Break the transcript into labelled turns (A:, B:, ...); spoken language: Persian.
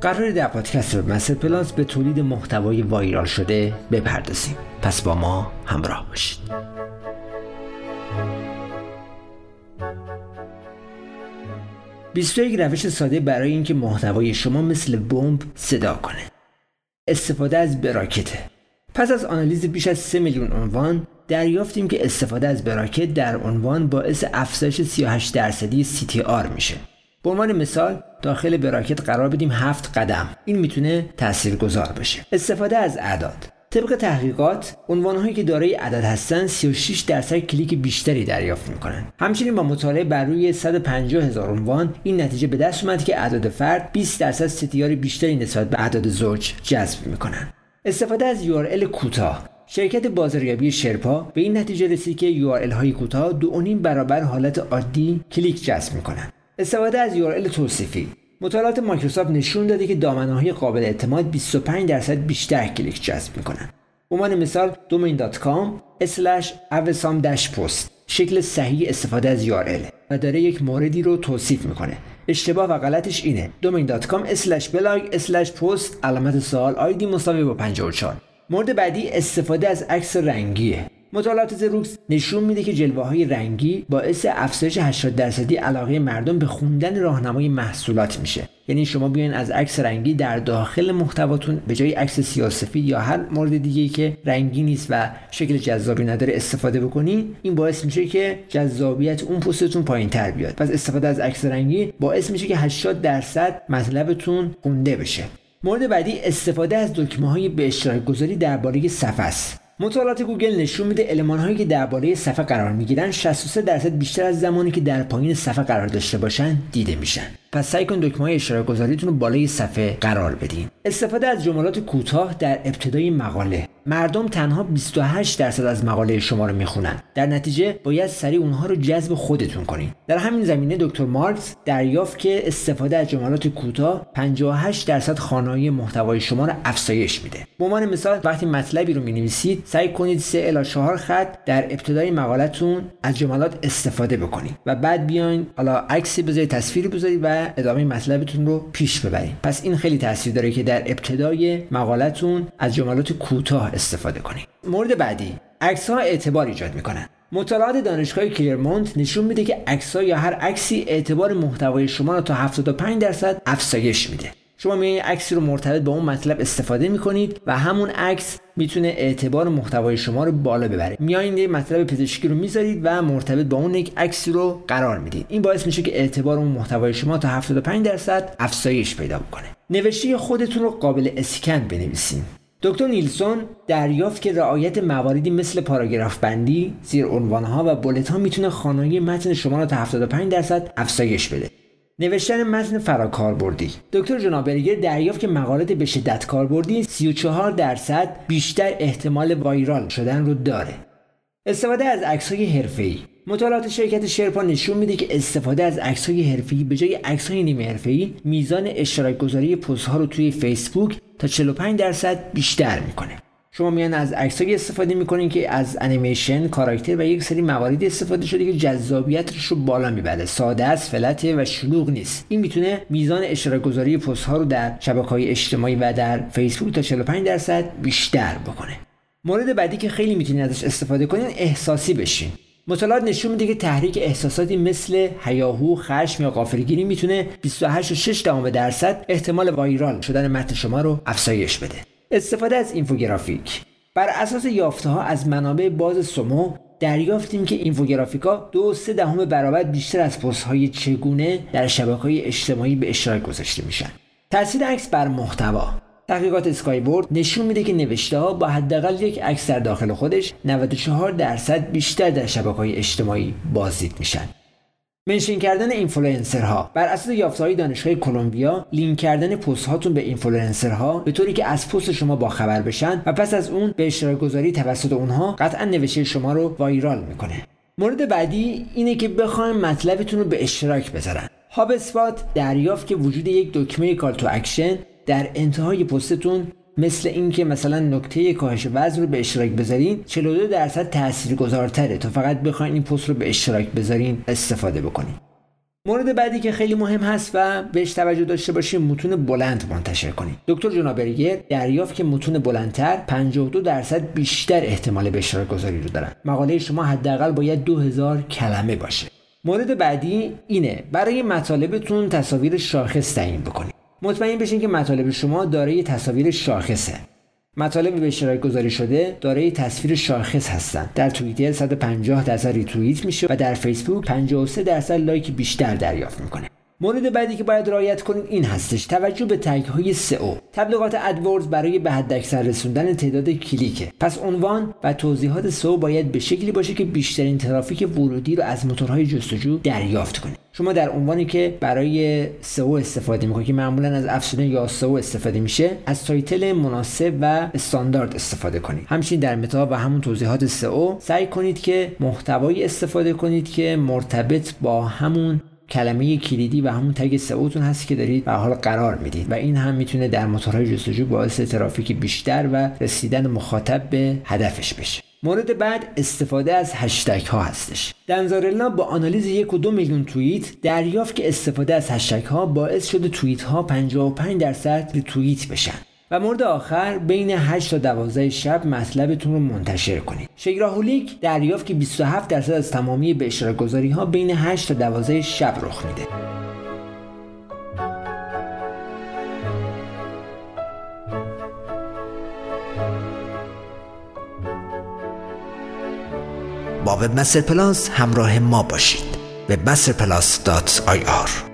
A: قرار در پادکست مستر پلاس به تولید محتوای وایرال شده بپردازیم. پس با ما همراه باشید. یک روش ساده برای اینکه محتوای شما مثل بمب صدا کنه. استفاده از براکته. پس از آنالیز بیش از 3 میلیون عنوان دریافتیم که استفاده از براکت در عنوان باعث افزایش 38 درصدی CTR میشه. به عنوان مثال داخل براکت قرار بدیم هفت قدم. این می‌تونه تاثیرگذار باشه. استفاده از اعداد. طبق تحقیقات عنوانهایی که دارای عدد هستند 36 درصد کلیک بیشتری دریافت می‌کنن. همچنین با مطالعه بر روی 150 هزار عنوان این نتیجه به دست اومد که اعداد فرد 20 درصد ستیار بیشتری نسبت به اعداد زوج جذب می‌کنن. استفاده از URL کوتاه. شرکت بازاریابی شرپا به این نتیجه رسید که URL های کوتاه دو برابر حالت عادی کلیک جذب می‌کنن. استفاده از URL توصیفی مطالعات مایکروسافت نشون داده که دامنه‌های قابل اعتماد 25 درصد بیشتر کلیک جذب می‌کنن. عنوان مثال domain.com post شکل صحیح استفاده از URL و داره یک موردی رو توصیف می‌کنه. اشتباه و غلطش اینه domain.com blog post علامت سوال آیدی مساوی با 54 مورد بعدی استفاده از عکس رنگیه مطالعات زروکس نشون میده که جلوه های رنگی باعث افزایش 80 درصدی علاقه مردم به خوندن راهنمای محصولات میشه. یعنی شما بیاین از عکس رنگی در داخل محتواتون به جای عکس سیاسفی یا هر مورد دیگه که رنگی نیست و شکل جذابی نداره استفاده بکنین این باعث میشه که جذابیت اون پستتون پایین تر بیاد. پس استفاده از عکس رنگی باعث میشه که 80 درصد مطلبتون خونده بشه. مورد بعدی استفاده از دکمه های به اشتراک گذاری در بالای صفحه است. مطالعات گوگل نشون میده المان هایی که در بالای صفحه قرار می‌گیرن 63 درصد بیشتر از زمانی که در پایین صفحه قرار داشته باشن دیده میشن. پس سعی کن دکمه های اشتراک گذاریتون رو بالای صفحه قرار بدین. استفاده از جملات کوتاه در ابتدای مقاله. مردم تنها 28 درصد از مقاله شما رو می‌خونن. در نتیجه باید سریع اونها رو جذب خودتون کنین. در همین زمینه دکتر مارکس دریافت که استفاده از جملات کوتاه 58 درصد خوانایی محتوای شما رو افزایش میده. به عنوان مثال وقتی مطلبی رو می‌نویسید سعی کنید 3 الی 4 خط در ابتدای مقالتون از جملات استفاده بکنید و بعد بیاین حالا عکسی بذارید تصویری بذارید و ادامه مطلبتون رو پیش ببرید. پس این خیلی تاثیر داره که در ابتدای مقالتون از جملات کوتاه استفاده کنید مورد بعدی عکس ها اعتبار ایجاد می‌کنن. مطالعات دانشگاه کلیرمونت نشون میده که عکس یا هر عکسی اعتبار محتوای شما رو تا 75 درصد افزایش میده. شما میایین عکسی رو مرتبط با اون مطلب استفاده می‌کنید و همون عکس می‌تونه اعتبار محتوای شما رو بالا ببره. میایین یه مطلب پزشکی رو می‌ذارید و مرتبط با اون یک عکسی رو قرار می‌دید. این باعث میشه که اعتبار اون محتوای شما تا 75 درصد افزایش پیدا بکنه. نوشته خودتون رو قابل اسکن بنویسین. دکتر نیلسون دریافت که رعایت مواردی مثل پاراگراف بندی، زیر عنوانها و بولت ها می‌تونه خانایی متن شما رو تا 75 درصد افزایش بده. نوشتن متن فراکاربردی. دکتر جنابرگر دریافت که مقالات به شدت کاربردی 34 درصد بیشتر احتمال وایرال شدن رو داره. استفاده از عکس‌های حرفه‌ای. مطالعات شرکت شرپا نشون میده که استفاده از عکس‌های حرفه‌ای به جای عکس‌های نیمه حرفه‌ای میزان اشتراک گذاری پست‌ها رو توی فیسبوک تا 45 درصد بیشتر می‌کنه. شما میان از عکسایی استفاده می‌کنین که از انیمیشن کاراکتر و یک سری مواردی استفاده شده که جذابیتش رو بالا می‌بره. ساده است فلته و شلوغ نیست. این می‌تونه میزان اشتراک گذاری پست ها رو در شبکه های اجتماعی و در فیسبوک تا 45 درصد بیشتر بکنه. مورد بعدی که خیلی می‌تونید ازش استفاده کنین احساسی بشین. مطالعات نشون میده که تحریک احساساتی مثل هیاهو، خشم یا غافلگیری می‌تونه 28.6 درصد احتمال وایرال شدن متن شما رو افزایش بده. استفاده از اینفوگرافیک. بر اساس یافته ها از منابع باز سومو دریافتیم که اینفوگرافیکا دو سه دهم برابر بیشتر از پست های چگونه در شبکه های اجتماعی به اشتراک گذاشته میشن. تاثیر عکس بر محتوا. تحقیقات Skyword نشون میده که نوشته ها با حداقل یک عکس در داخل خودش 94 درصد بیشتر در شبکه های اجتماعی بازدید میشن. mention کردن اینفلوئنسرها. بر اساس یافته‌های دانشگاه کلمبیا لینک کردن پست هاتون به اینفلوئنسرها به طوری که از پست شما با خبر بشن و پس از اون به اشتراک گذاری توسط اونها قطعا نوشته شما رو viral می‌کنه. مورد بعدی اینه که بخواین مطلبتون رو به اشتراک بذارن. HubSpot دریافت که وجود یک دکمه call to action در انتهای پستتون مثل اینکه مثلا نکته کاهش وزن رو به اشتراک بذارین 42 درصد تاثیرگذارتره. تا فقط بخواین این پست رو به اشتراک بذارین استفاده بکنین. مورد بعدی که خیلی مهم هست و بهش توجه داشته باشیم متون بلند منتشر کنید دکتر جونابرگر دریافت که متون بلندتر 52 درصد بیشتر احتمال به اشتراک گذاری رو دارن. مقاله شما حداقل باید 2000 کلمه باشه. مورد بعدی اینه برای مطالبتون تصاویر شاخص تعیین بکنید مطمئن بشین که مطالب شما دارای تصاویر شاخصه. مطالب به اشتراک گذاری شده دارای تصویر شاخص هستند در توییتر 150 درصد ریتوییت میشه و در فیسبوک 53 درصد لایک بیشتر دریافت می‌کنه. مورد بعدی که باید رعایت کنید این هستش. توجه به تگ های سئو تبلیغات AdWords برای به حداکثر رسوندن تعداد کلیکه. پس عنوان و توضیحات سئو باید به شکلی باشه که بیشترین ترافیک ورودی رو از موتورهای جستجو دریافت کنید شما در عنوانی که برای سئو استفاده می‌کنید که معمولا از افزونه ی سئو استفاده میشه از title مناسب و استاندارد استفاده کنید. همچنین در meta و همون توضیحات سئو سعی کنید که محتوایی استفاده کنید که مرتبط با همون کلمه کلیدی و همون تگ سئوتون هست که دارید به حال قرار می‌دید و این هم می‌تونه در موتورهای جستجو باعث ترافیک بیشتر و رسیدن مخاطب به هدفش بشه. مورد بعد استفاده از هشتگ ها هستش. دنزارلنا با آنالیز یک و دو میلیون توییت دریافت که استفاده از هشتگ ها باعث شده توییت ها 55 درصد توییت بشن. و مورد آخر بین 8 تا 12 شب مطلبتون رو منتشر کنید. شگراهولیک دریافت که 27 درصد از تمامی به اشتراک گذاری ها بین 8 تا 12 شب رخ میده.
B: با وب پلاس همراه ما باشید. وبمسترپلاس.ir